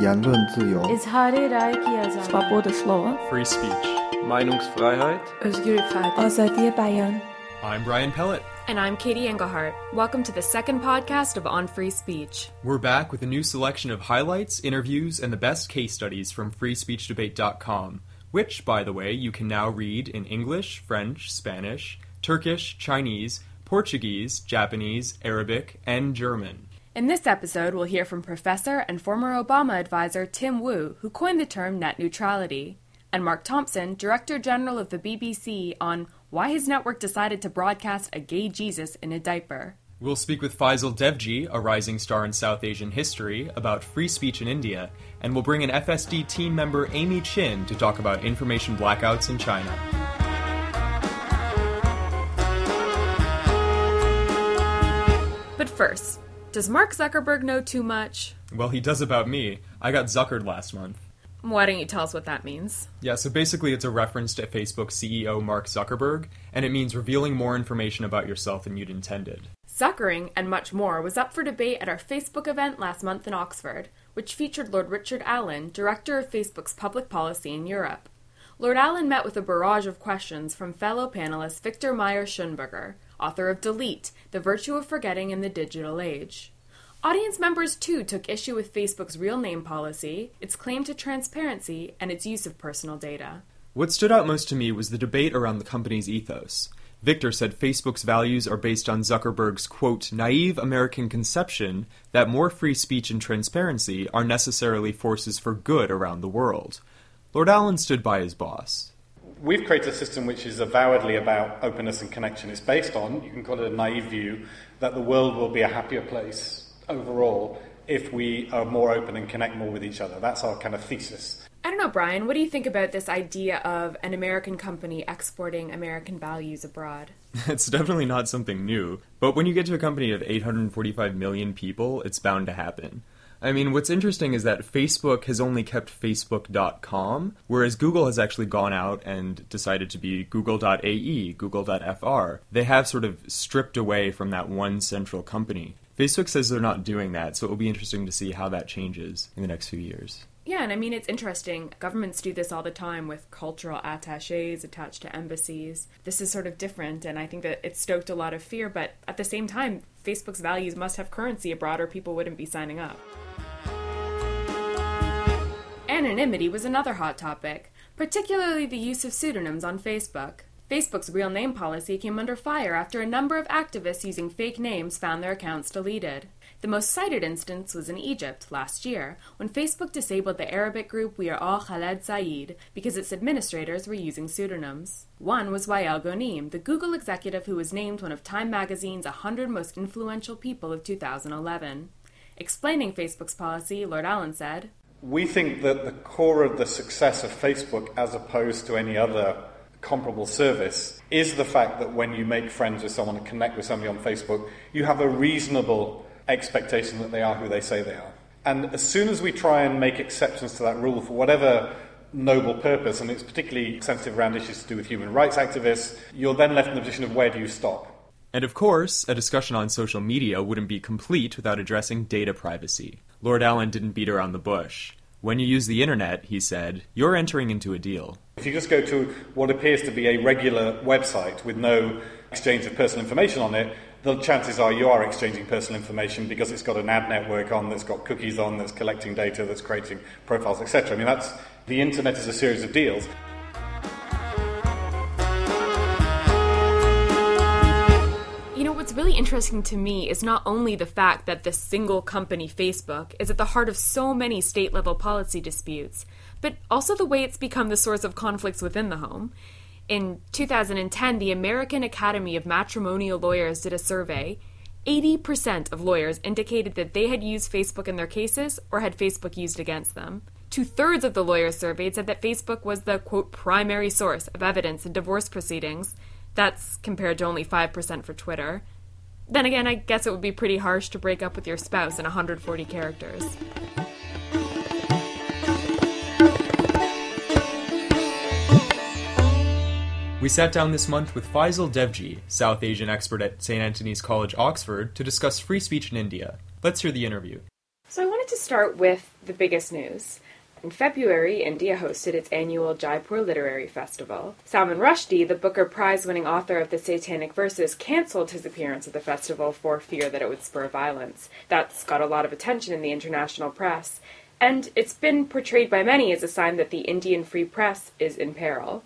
言论自由. Svoboda slova. free speech, Meinungsfreiheit, özgürlük, Azadiye Bayan. I'm Brian Pellot. And I'm Katie Engelhart. Welcome to the second podcast of On Free Speech. We're back with a new selection of highlights, interviews, and the best case studies from freespeechdebate.com, which, by the way, you can now read in English, French, Spanish, Turkish, Chinese, Portuguese, Japanese, Arabic, and German. In this episode, we'll hear from Professor and former Obama advisor Tim Wu, who coined the term net neutrality, and Mark Thompson, Director General of the BBC, on why his network decided to broadcast a gay Jesus in a diaper. We'll speak with Faisal Devji, a rising star in South Asian history, about free speech in India, and we'll bring in FSD team member Amy Chin to talk about information blackouts in China. But first, does Mark Zuckerberg know too much? Well, he does about me. I got Zuckered last month. Why don't you tell us what that means? Yeah, so basically it's a reference to Facebook CEO Mark Zuckerberg, and it means revealing more information about yourself than you'd intended. Zuckering and much more was up for debate at our Facebook event last month in Oxford, which featured Lord Richard Allan, Director of Facebook's Public Policy in Europe. Lord Allan met with a barrage of questions from fellow panelist Viktor Mayer-Schönberger, author of Delete The Virtue of Forgetting in the Digital Age. Audience members too took issue with Facebook's real name policy, its claim to transparency, and its use of personal data. What stood out most to me was the debate around the company's ethos. Viktor said Facebook's values are based on Zuckerberg's, quote, naive American conception that more free speech and transparency are necessarily forces for good around the world. Lord Allan stood by his boss. We've created a system which is avowedly about openness and connection. It's based on, you can call it a naive view, that the world will be a happier place overall if we are more open and connect more with each other. That's our kind of thesis. I don't know, Brian, what do you think about this idea of an American company exporting American values abroad? It's definitely not something new, but when you get to a company of 845 million people, it's bound to happen. I mean, what's interesting is that Facebook has only kept Facebook.com, whereas Google has actually gone out and decided to be Google.ae, Google.fr. They have sort of stripped away from that one central company. Facebook says they're not doing that, so it will be interesting to see how that changes in the next few years. Yeah, and I mean, it's interesting. Governments do this all the time with cultural attaches attached to embassies. This is sort of different, and I think that it stoked a lot of fear, but at the same time, Facebook's values must have currency abroad or people wouldn't be signing up. Anonymity was another hot topic, particularly the use of pseudonyms on Facebook. Facebook's real name policy came under fire after a number of activists using fake names found their accounts deleted. The most cited instance was in Egypt last year, when Facebook disabled the Arabic group We Are All Khaled Said because its administrators were using pseudonyms. One was Wael Ghonim, the Google executive who was named one of Time magazine's 100 most influential people of 2011. Explaining Facebook's policy, Lord Allan said, We think that the core of the success of Facebook, as opposed to any other comparable service, is the fact that when you make friends with someone and connect with somebody on Facebook, you have a reasonable expectation that they are who they say they are. And as soon as we try and make exceptions to that rule for whatever noble purpose, and it's particularly sensitive around issues to do with human rights activists, you're then left in the position of where do you stop? And of course, a discussion on social media wouldn't be complete without addressing data privacy. Lord Allan didn't beat around the bush. When you use the internet, he said, you're entering into a deal. If you just go to what appears to be a regular website with no exchange of personal information on it, the chances are you are exchanging personal information because it's got an ad network on, that's got cookies on, that's collecting data, that's creating profiles, etc. I mean, that's the internet is a series of deals. Really interesting to me is not only the fact that this single company, Facebook, is at the heart of so many state level policy disputes, but also the way it's become the source of conflicts within the home. In 2010, the American Academy of Matrimonial Lawyers did a survey. 80% of lawyers indicated that they had used Facebook in their cases or had Facebook used against them. Two thirds of the lawyers surveyed said that Facebook was the, quote, primary source of evidence in divorce proceedings. That's compared to only 5% for Twitter. Then again, I guess it would be pretty harsh to break up with your spouse in 140 characters. We sat down this month with Faisal Devji, South Asian expert at St. Antony's College, Oxford, to discuss free speech in India. Let's hear the interview. So I wanted to start with the biggest news. In February, India hosted its annual Jaipur Literary Festival. Salman Rushdie, the Booker Prize winning author of the Satanic Verses, cancelled his appearance at the festival for fear that it would spur violence. That's got a lot of attention in the international press, and it's been portrayed by many as a sign that the Indian free press is in peril.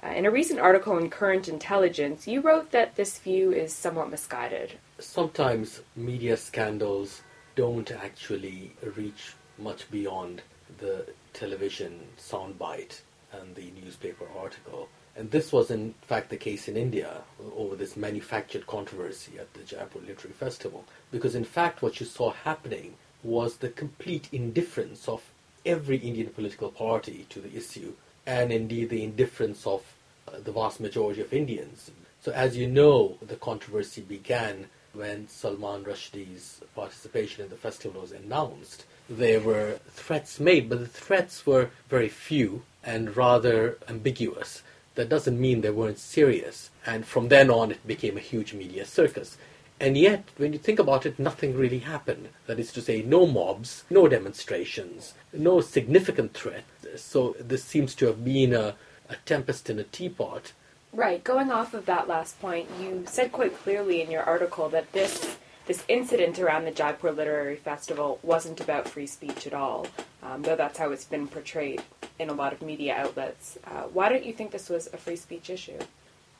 Uh, in a recent article in Current Intelligence, you wrote that this view is somewhat misguided. Sometimes media scandals don't actually reach much beyond the television soundbite and the newspaper article. And this was in fact the case in India over this manufactured controversy at the Jaipur Literary Festival. Because in fact what you saw happening was the complete indifference of every Indian political party to the issue, and indeed the indifference of uh, the vast majority of Indians. So as you know, the controversy began when Salman Rushdie's participation in the festival was announced there were threats made, but the threats were very few and rather ambiguous. That doesn't mean they weren't serious. And from then on, it became a huge media circus. And yet, when you think about it, nothing really happened. That is to say, no mobs, no demonstrations, no significant threat. So this seems to have been a, a tempest in a teapot. Right. Going off of that last point, you said quite clearly in your article that this this incident around the Jaipur Literary Festival wasn't about free speech at all, um, though that's how it's been portrayed in a lot of media outlets. Uh, why don't you think this was a free speech issue?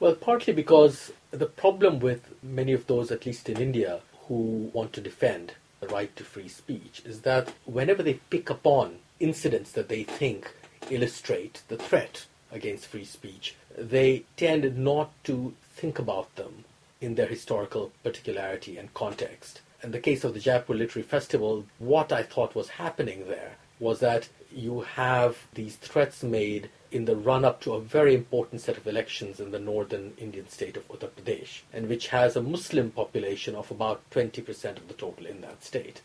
Well, partly because the problem with many of those, at least in India, who want to defend the right to free speech is that whenever they pick upon incidents that they think illustrate the threat against free speech, they tend not to think about them in their historical particularity and context. In the case of the Jaipur Literary Festival, what I thought was happening there was that you have these threats made in the run up to a very important set of elections in the northern Indian state of Uttar Pradesh, and which has a Muslim population of about 20% of the total in that state.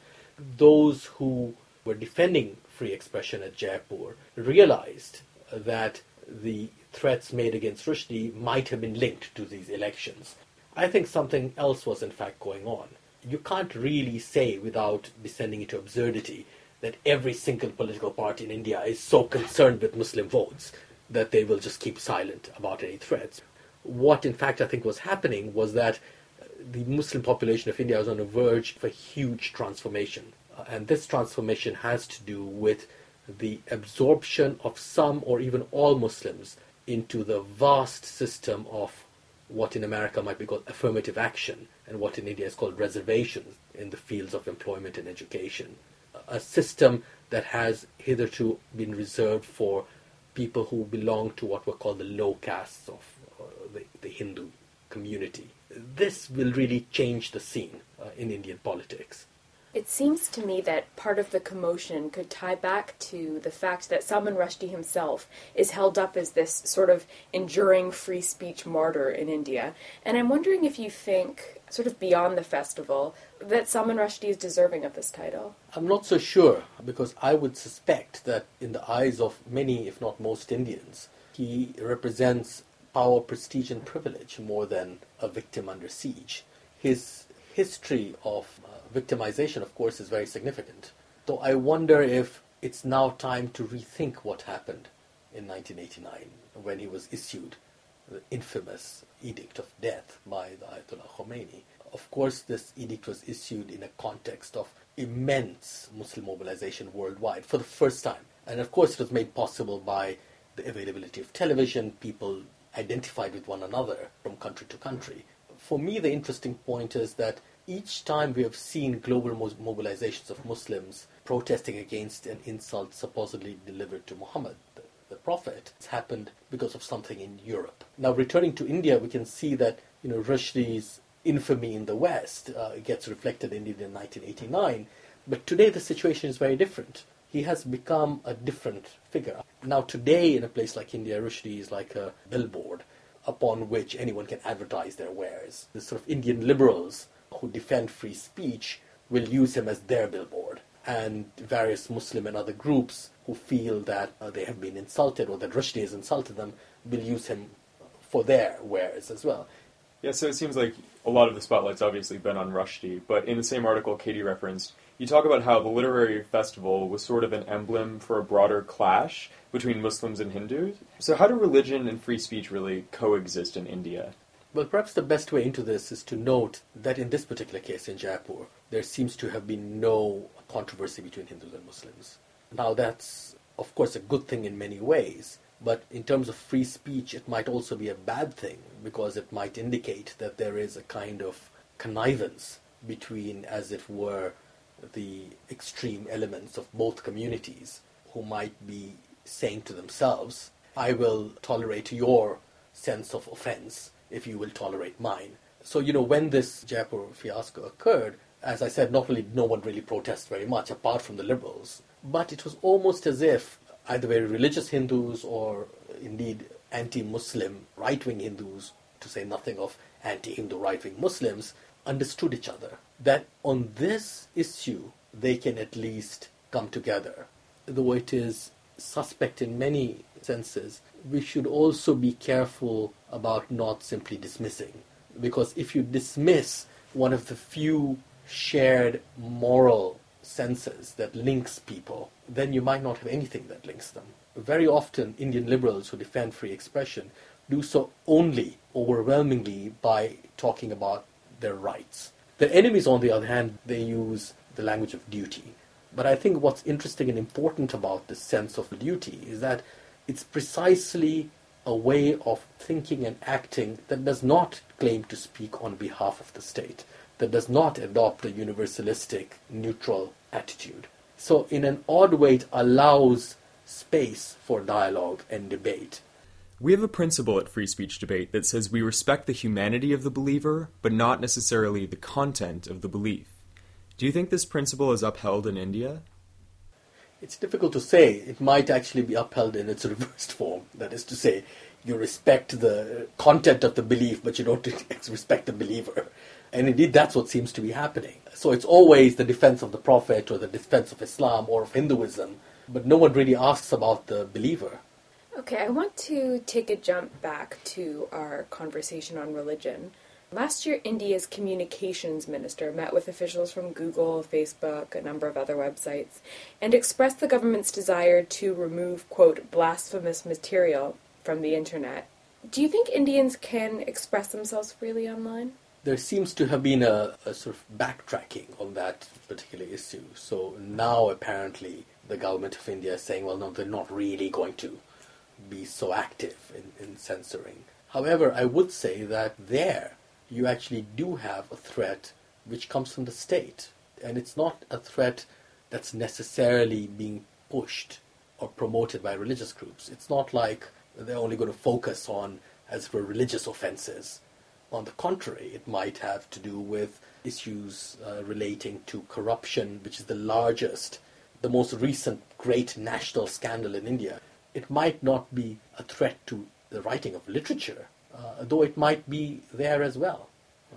Those who were defending free expression at Jaipur realized that the threats made against Rushdie might have been linked to these elections. I think something else was in fact going on. You can't really say without descending into absurdity that every single political party in India is so concerned with Muslim votes that they will just keep silent about any threats. What in fact I think was happening was that the Muslim population of India was on the verge of a huge transformation. Uh, and this transformation has to do with the absorption of some or even all Muslims into the vast system of what in America might be called affirmative action and what in India is called reservations in the fields of employment and education. A system that has hitherto been reserved for people who belong to what were called the low castes of uh, the, the, Hindu community. This will really change the scene uh, in Indian politics. It seems to me that part of the commotion could tie back to the fact that Salman Rushdie himself is held up as this sort of enduring free speech martyr in India. And I'm wondering if you think, sort of beyond the festival, that Salman Rushdie is deserving of this title. I'm not so sure, because I would suspect that in the eyes of many, if not most Indians, he represents power, prestige, and privilege more than a victim under siege. His history of uh, victimization, of course, is very significant. So I wonder if it's now time to rethink what happened in 1989 when he was issued the infamous Edict of Death by the Ayatollah Khomeini. Of course, this edict was issued in a context of immense Muslim mobilization worldwide for the first time. And of course, it was made possible by the availability of television, people identified with one another from country to country. For me, the interesting point is that each time we have seen global mobilizations of Muslims protesting against an insult supposedly delivered to Muhammad, the, the Prophet, it's happened because of something in Europe. Now, returning to India, we can see that you know Rushdie's infamy in the West uh, gets reflected in India in 1989, but today the situation is very different. He has become a different figure. Now, today, in a place like India, Rushdie is like a billboard upon which anyone can advertise their wares. The sort of Indian liberals who defend free speech will use him as their billboard. And various Muslim and other groups who feel that uh, they have been insulted or that Rushdie has insulted them will use him for their wares as well. Yeah, so it seems like a lot of the spotlight's obviously been on Rushdie, but in the same article Katie referenced, you talk about how the literary festival was sort of an emblem for a broader clash between Muslims and Hindus. So, how do religion and free speech really coexist in India? Well, perhaps the best way into this is to note that in this particular case in Jaipur, there seems to have been no controversy between Hindus and Muslims. Now, that's, of course, a good thing in many ways, but in terms of free speech, it might also be a bad thing because it might indicate that there is a kind of connivance between, as it were, the extreme elements of both communities who might be saying to themselves, I will tolerate your sense of offense if you will tolerate mine. So, you know, when this Jaipur fiasco occurred, as I said, not only no one really protests very much, apart from the liberals, but it was almost as if either very religious Hindus or indeed anti-Muslim right-wing Hindus, to say nothing of anti-Hindu right-wing Muslims, understood each other. That on this issue they can at least come together. Though it is suspect in many senses, we should also be careful about not simply dismissing. Because if you dismiss one of the few shared moral senses that links people, then you might not have anything that links them. Very often, Indian liberals who defend free expression do so only, overwhelmingly, by talking about their rights. Their enemies, on the other hand, they use the language of duty. But I think what's interesting and important about this sense of duty is that it's precisely a way of thinking and acting that does not claim to speak on behalf of the state, that does not adopt a universalistic, neutral attitude. So, in an odd way, it allows space for dialogue and debate. We have a principle at Free Speech Debate that says we respect the humanity of the believer, but not necessarily the content of the belief. Do you think this principle is upheld in India? It's difficult to say. It might actually be upheld in its reversed form. That is to say, you respect the content of the belief, but you don't respect the believer. And indeed, that's what seems to be happening. So it's always the defense of the Prophet or the defense of Islam or of Hinduism, but no one really asks about the believer. Okay, I want to take a jump back to our conversation on religion. Last year, India's communications minister met with officials from Google, Facebook, a number of other websites, and expressed the government's desire to remove, quote, blasphemous material from the internet. Do you think Indians can express themselves freely online? There seems to have been a, a sort of backtracking on that particular issue. So now, apparently, the government of India is saying, well, no, they're not really going to be so active in, in censoring. However, I would say that there, you actually do have a threat which comes from the state. And it's not a threat that's necessarily being pushed or promoted by religious groups. It's not like they're only going to focus on, as were, religious offenses. On the contrary, it might have to do with issues uh, relating to corruption, which is the largest, the most recent great national scandal in India. It might not be a threat to the writing of literature, uh, though it might be there as well.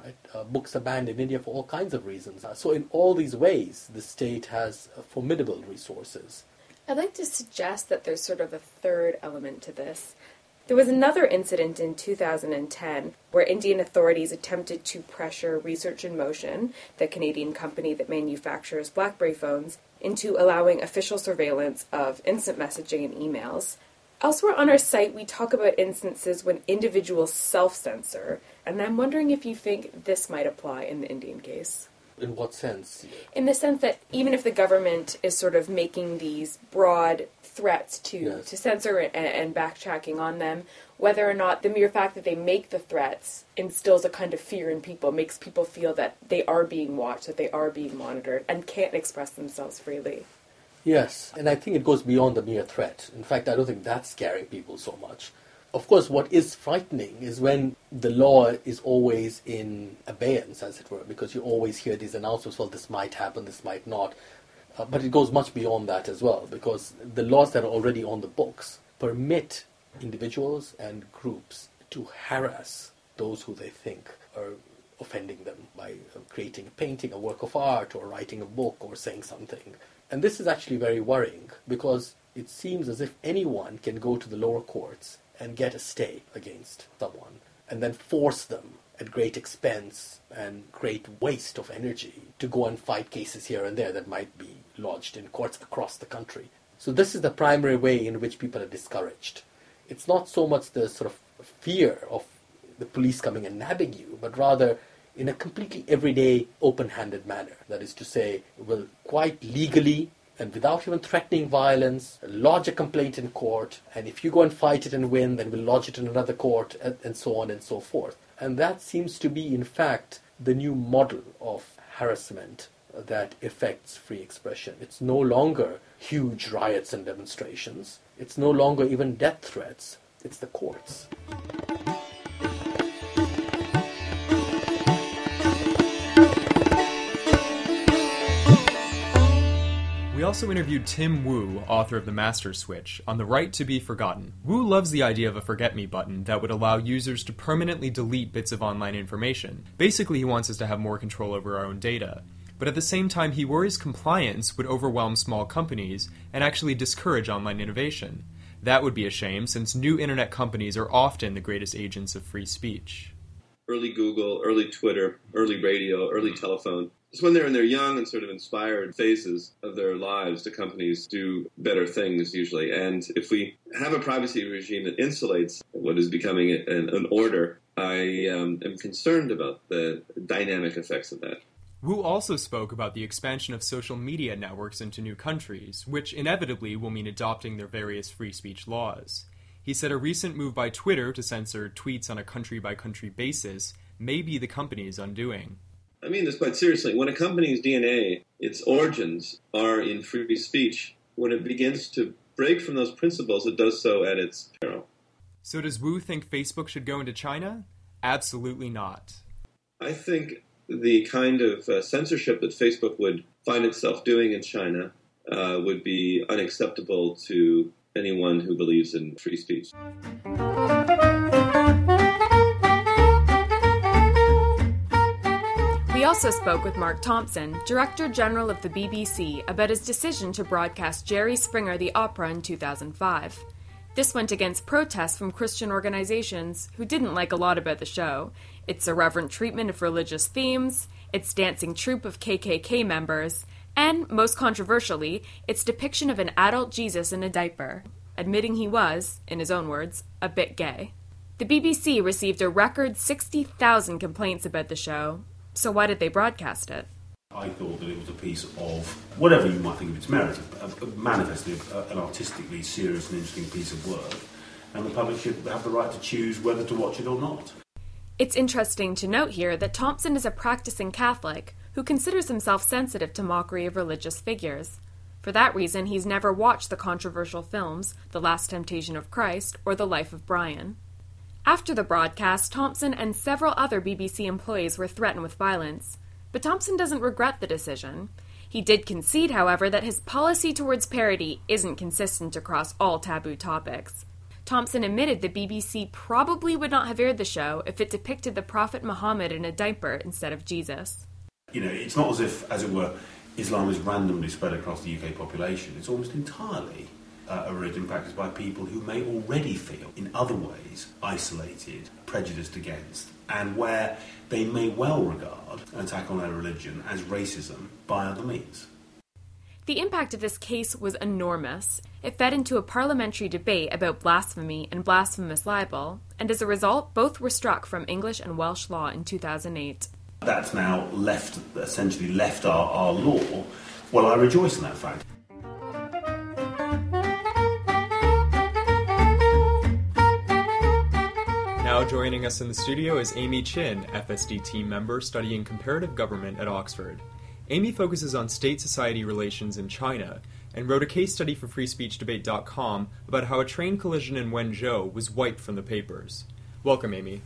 Right? Uh, books are banned in India for all kinds of reasons. Uh, so, in all these ways, the state has uh, formidable resources. I'd like to suggest that there's sort of a third element to this. There was another incident in 2010 where Indian authorities attempted to pressure Research in Motion, the Canadian company that manufactures Blackberry phones, into allowing official surveillance of instant messaging and emails. Elsewhere on our site, we talk about instances when individuals self censor, and I'm wondering if you think this might apply in the Indian case. In what sense? In the sense that even if the government is sort of making these broad threats to, Yes. to censor and, and backtracking on them, whether or not the mere fact that they make the threats instills a kind of fear in people, makes people feel that they are being watched, that they are being monitored, and can't express themselves freely. Yes, and I think it goes beyond the mere threat. In fact, I don't think that's scaring people so much. Of course, what is frightening is when the law is always in abeyance, as it were, because you always hear these announcements, well, this might happen, this might not. Uh, but it goes much beyond that as well, because the laws that are already on the books permit individuals and groups to harass those who they think are offending them by uh, creating a painting, a work of art, or writing a book, or saying something. And this is actually very worrying because it seems as if anyone can go to the lower courts and get a stay against someone and then force them at great expense and great waste of energy to go and fight cases here and there that might be lodged in courts across the country. So this is the primary way in which people are discouraged. It's not so much the sort of fear of the police coming and nabbing you, but rather in a completely everyday, open-handed manner. That is to say, will quite legally and without even threatening violence, lodge a complaint in court, and if you go and fight it and win, then we'll lodge it in another court, and, and so on and so forth. And that seems to be, in fact, the new model of harassment that affects free expression. It's no longer huge riots and demonstrations. It's no longer even death threats. It's the courts. Also interviewed Tim Wu, author of The Master Switch, on the right to be forgotten. Wu loves the idea of a forget me button that would allow users to permanently delete bits of online information. Basically, he wants us to have more control over our own data. But at the same time, he worries compliance would overwhelm small companies and actually discourage online innovation. That would be a shame, since new internet companies are often the greatest agents of free speech. Early Google, early Twitter, early radio, early telephone it's when they're in their young and sort of inspired phases of their lives the companies do better things usually. And if we have a privacy regime that insulates what is becoming an, an order, I um, am concerned about the dynamic effects of that. Wu also spoke about the expansion of social media networks into new countries, which inevitably will mean adopting their various free speech laws. He said a recent move by Twitter to censor tweets on a country by country basis may be the company's undoing. I mean this quite seriously. When a company's DNA, its origins, are in free speech, when it begins to break from those principles, it does so at its peril. So, does Wu think Facebook should go into China? Absolutely not. I think the kind of uh, censorship that Facebook would find itself doing in China uh, would be unacceptable to anyone who believes in free speech. Also spoke with Mark Thompson, Director General of the BBC, about his decision to broadcast Jerry Springer the Opera in 2005. This went against protests from Christian organizations who didn't like a lot about the show its irreverent treatment of religious themes, its dancing troupe of KKK members, and, most controversially, its depiction of an adult Jesus in a diaper, admitting he was, in his own words, a bit gay. The BBC received a record 60,000 complaints about the show, so why did they broadcast it? I thought that it was a piece of whatever you might think of its a manifestly an artistically serious and interesting piece of work, and the public should have the right to choose whether to watch it or not. It's interesting to note here that Thompson is a practicing Catholic who considers himself sensitive to mockery of religious figures. For that reason, he's never watched the controversial films The Last Temptation of Christ or The Life of Brian. After the broadcast, Thompson and several other BBC employees were threatened with violence. But Thompson doesn't regret the decision. He did concede, however, that his policy towards parody isn't consistent across all taboo topics. Thompson admitted the BBC probably would not have aired the show if it depicted the Prophet Muhammad in a diaper instead of Jesus. You know, it's not as if, as it were, Islam is randomly spread across the UK population. It's almost entirely uh, a religion practiced by people who may already feel, in other ways, isolated, prejudiced against, and where they may well regard an attack on their religion as racism by other means. The impact of this case was enormous. It fed into a parliamentary debate about blasphemy and blasphemous libel, and as a result, both were struck from English and Welsh law in 2008. That's now left, essentially left our, our law. Well, I rejoice in that fact. Joining us in the studio is Amy Chin, FSD team member studying comparative government at Oxford. Amy focuses on state society relations in China and wrote a case study for freespeechdebate.com about how a train collision in Wenzhou was wiped from the papers. Welcome, Amy.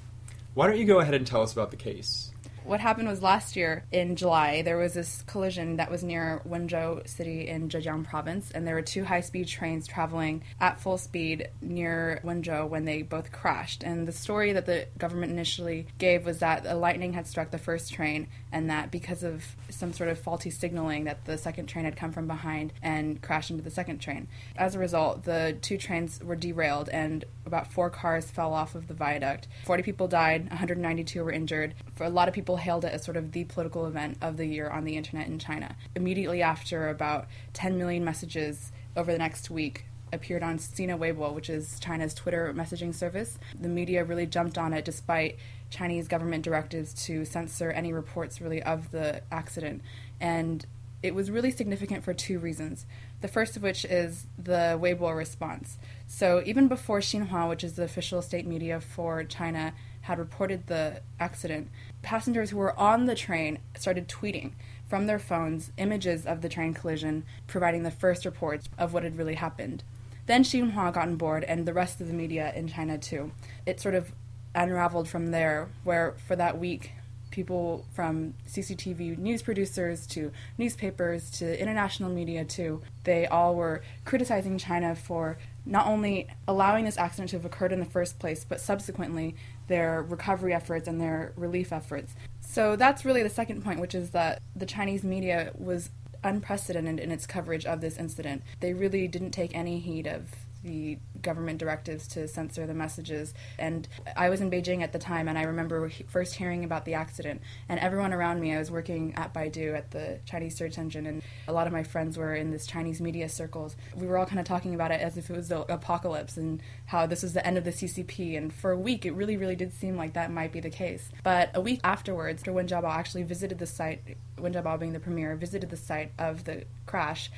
Why don't you go ahead and tell us about the case? What happened was last year in July, there was this collision that was near Wenzhou City in Zhejiang province, and there were two high speed trains traveling at full speed near Wenzhou when they both crashed. And the story that the government initially gave was that a lightning had struck the first train, and that because of some sort of faulty signaling, that the second train had come from behind and crashed into the second train. As a result, the two trains were derailed, and about four cars fell off of the viaduct. 40 people died, 192 were injured. For a lot of people hailed it as sort of the political event of the year on the internet in China. Immediately after, about 10 million messages over the next week appeared on Sina Weibo, which is China's Twitter messaging service. The media really jumped on it despite Chinese government directives to censor any reports really of the accident. And it was really significant for two reasons. The first of which is the Weibo response. So even before Xinhua, which is the official state media for China, had reported the accident, passengers who were on the train started tweeting from their phones images of the train collision, providing the first reports of what had really happened. Then Xinhua got on board, and the rest of the media in China too. It sort of unraveled from there, where for that week, people from CCTV news producers to newspapers to international media too, they all were criticizing China for not only allowing this accident to have occurred in the first place, but subsequently their recovery efforts and their relief efforts. So that's really the second point, which is that the Chinese media was unprecedented in its coverage of this incident. They really didn't take any heed of the government directives to censor the messages. And I was in Beijing at the time, and I remember first hearing about the accident. And everyone around me, I was working at Baidu at the Chinese search engine, and a lot of my friends were in this Chinese media circles. We were all kind of talking about it as if it was the apocalypse and how this was the end of the CCP. And for a week, it really, really did seem like that might be the case. But a week afterwards, Wen Jiabao actually visited the site, Wen Jiabao being the premier, visited the site of the crash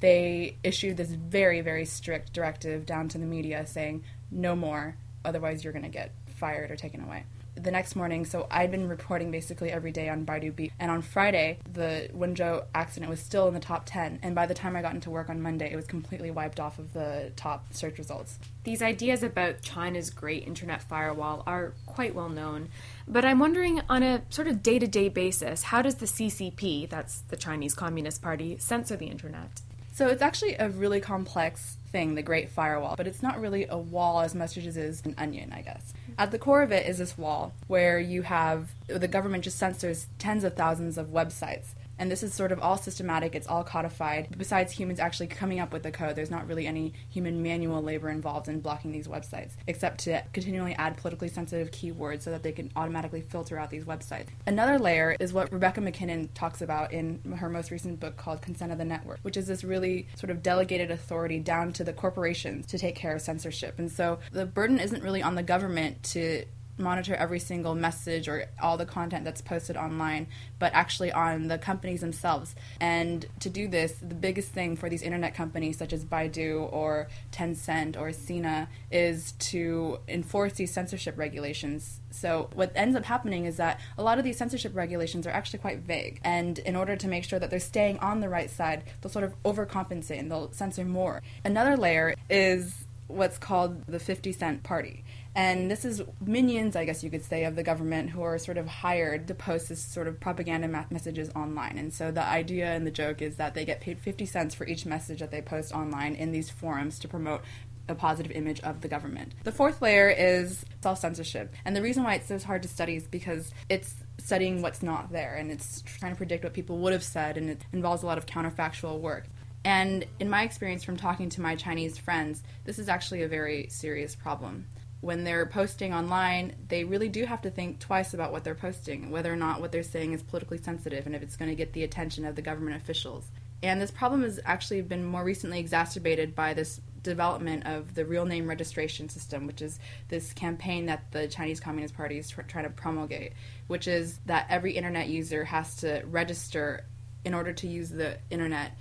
they issued this very, very strict directive down to the media saying, no more, otherwise you're going to get fired or taken away. The next morning, so I'd been reporting basically every day on Baidu Beat, and on Friday, the Wenzhou accident was still in the top 10, and by the time I got into work on Monday, it was completely wiped off of the top search results. These ideas about China's great internet firewall are quite well known, but I'm wondering on a sort of day to day basis, how does the CCP, that's the Chinese Communist Party, censor the internet? So it's actually a really complex thing, the Great Firewall, but it's not really a wall as much as it is an onion, I guess. At the core of it is this wall where you have the government just censors tens of thousands of websites and this is sort of all systematic, it's all codified. Besides humans actually coming up with the code, there's not really any human manual labor involved in blocking these websites, except to continually add politically sensitive keywords so that they can automatically filter out these websites. Another layer is what Rebecca MacKinnon talks about in her most recent book called Consent of the Network, which is this really sort of delegated authority down to the corporations to take care of censorship. And so the burden isn't really on the government to monitor every single message or all the content that's posted online, but actually on the companies themselves. And to do this, the biggest thing for these internet companies such as Baidu or Tencent or Sina is to enforce these censorship regulations. So what ends up happening is that a lot of these censorship regulations are actually quite vague. And in order to make sure that they're staying on the right side, they'll sort of overcompensate and they'll censor more. Another layer is what's called the 50 cent party. And this is minions, I guess you could say, of the government who are sort of hired to post this sort of propaganda ma- messages online. And so the idea and the joke is that they get paid 50 cents for each message that they post online in these forums to promote a positive image of the government. The fourth layer is self censorship. And the reason why it's so hard to study is because it's studying what's not there and it's trying to predict what people would have said and it involves a lot of counterfactual work. And in my experience from talking to my Chinese friends, this is actually a very serious problem when they're posting online, they really do have to think twice about what they're posting, whether or not what they're saying is politically sensitive and if it's going to get the attention of the government officials. And this problem has actually been more recently exacerbated by this development of the real name registration system, which is this campaign that the Chinese Communist Party is tr- trying to promulgate, which is that every internet user has to register in order to use the internet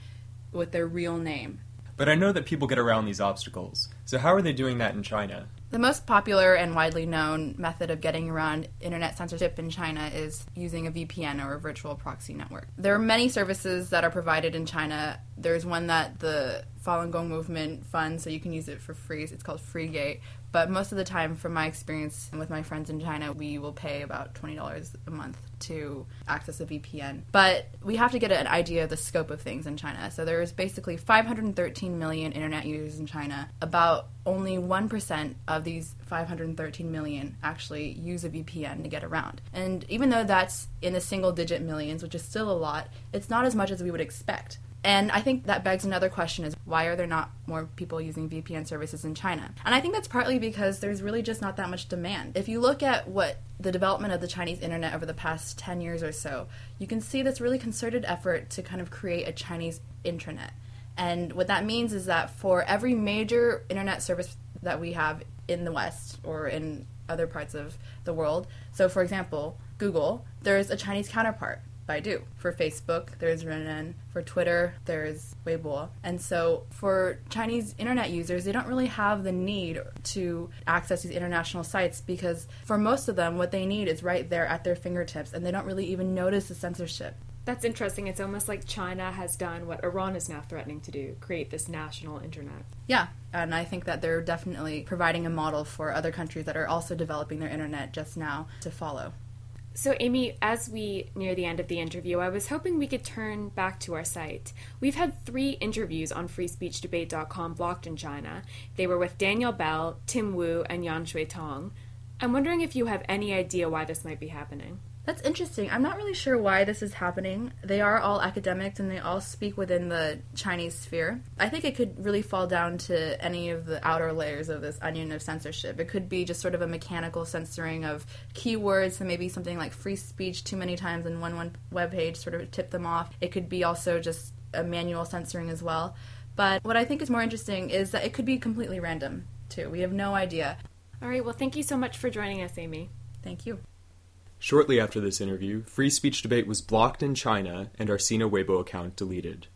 with their real name. But I know that people get around these obstacles. So how are they doing that in China? The most popular and widely known method of getting around internet censorship in China is using a VPN or a virtual proxy network. There are many services that are provided in China. There's one that the Falun Gong movement fund, so you can use it for free. It's called FreeGate. But most of the time, from my experience with my friends in China, we will pay about $20 a month to access a VPN. But we have to get an idea of the scope of things in China. So there's basically 513 million internet users in China. About only 1% of these 513 million actually use a VPN to get around. And even though that's in the single digit millions, which is still a lot, it's not as much as we would expect. And I think that begs another question is why are there not more people using VPN services in China? And I think that's partly because there's really just not that much demand. If you look at what the development of the Chinese internet over the past 10 years or so, you can see this really concerted effort to kind of create a Chinese intranet. And what that means is that for every major internet service that we have in the West or in other parts of the world, so for example, Google, there's a Chinese counterpart. Baidu. For Facebook, there's Renren. For Twitter, there's Weibo. And so for Chinese internet users, they don't really have the need to access these international sites because for most of them, what they need is right there at their fingertips and they don't really even notice the censorship. That's interesting. It's almost like China has done what Iran is now threatening to do create this national internet. Yeah, and I think that they're definitely providing a model for other countries that are also developing their internet just now to follow. So, Amy, as we near the end of the interview, I was hoping we could turn back to our site. We've had three interviews on freespeechdebate.com blocked in China. They were with Daniel Bell, Tim Wu, and Yan Xuetong. I'm wondering if you have any idea why this might be happening. That's interesting. I'm not really sure why this is happening. They are all academics and they all speak within the Chinese sphere. I think it could really fall down to any of the outer layers of this onion of censorship. It could be just sort of a mechanical censoring of keywords, so maybe something like free speech too many times in one, one web page sort of tip them off. It could be also just a manual censoring as well. But what I think is more interesting is that it could be completely random, too. We have no idea. All right, well, thank you so much for joining us, Amy. Thank you. Shortly after this interview, free speech debate was blocked in China and our Sina Weibo account deleted.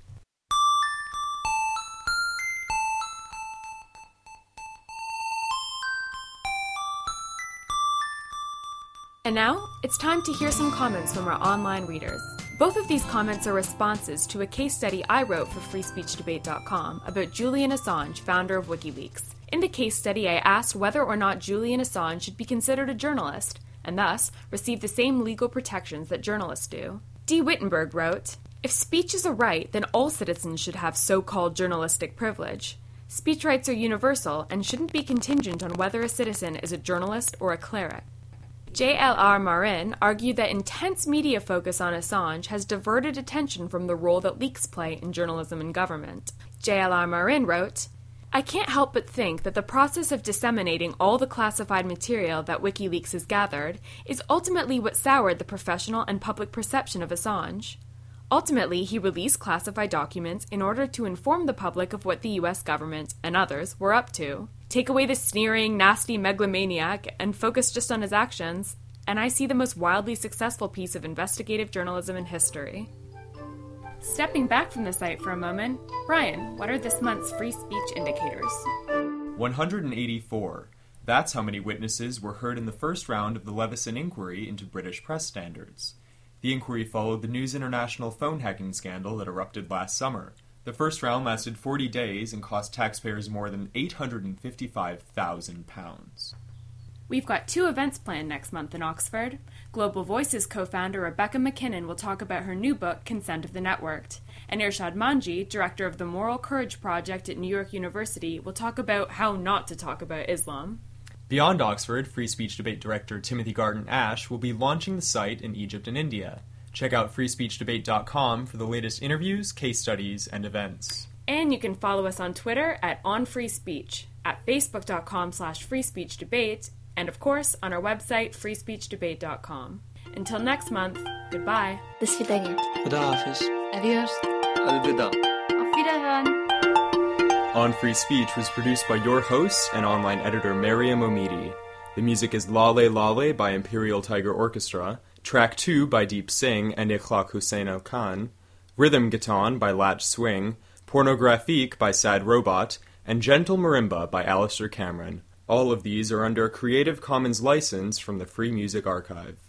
And now, it's time to hear some comments from our online readers. Both of these comments are responses to a case study I wrote for freespeechdebate.com about Julian Assange, founder of WikiLeaks. In the case study, I asked whether or not Julian Assange should be considered a journalist, and thus receive the same legal protections that journalists do. D. Wittenberg wrote If speech is a right, then all citizens should have so called journalistic privilege. Speech rights are universal and shouldn't be contingent on whether a citizen is a journalist or a cleric. J.L.R. Marin argued that intense media focus on Assange has diverted attention from the role that leaks play in journalism and government. J.L.R. Marin wrote, I can't help but think that the process of disseminating all the classified material that WikiLeaks has gathered is ultimately what soured the professional and public perception of Assange. Ultimately, he released classified documents in order to inform the public of what the US government and others were up to. Take away the sneering, nasty megalomaniac and focus just on his actions, and I see the most wildly successful piece of investigative journalism in history. Stepping back from the site for a moment, Brian, what are this month's free speech indicators? 184. That's how many witnesses were heard in the first round of the Leveson inquiry into British press standards. The inquiry followed the News International phone hacking scandal that erupted last summer. The first round lasted 40 days and cost taxpayers more than £855,000. We've got two events planned next month in Oxford. Global Voices co founder Rebecca MacKinnon will talk about her new book, Consent of the Networked. And Irshad Manji, director of the Moral Courage Project at New York University, will talk about how not to talk about Islam. Beyond Oxford, Free Speech Debate director Timothy Garton Ash will be launching the site in Egypt and India. Check out freespeechdebate.com for the latest interviews, case studies, and events. And you can follow us on Twitter at OnFreeSpeech, at facebook.com slash freespeechdebate, and of course on our website, freespeechdebate.com. Until next month, goodbye. До свидания. Khuda Hafiz. Adios. Alvida. Auf Wiederhören. On Free Speech was produced by your host and online editor Mariam Omidi. The music is Lale Lale by Imperial Tiger Orchestra, track 2 by Deep Singh and Ikhlaq Hussein Khan, Rhythm Gitan by Latch Swing, Pornographique by Sad Robot, and Gentle Marimba by Alistair Cameron. All of these are under a Creative Commons license from the Free Music Archive.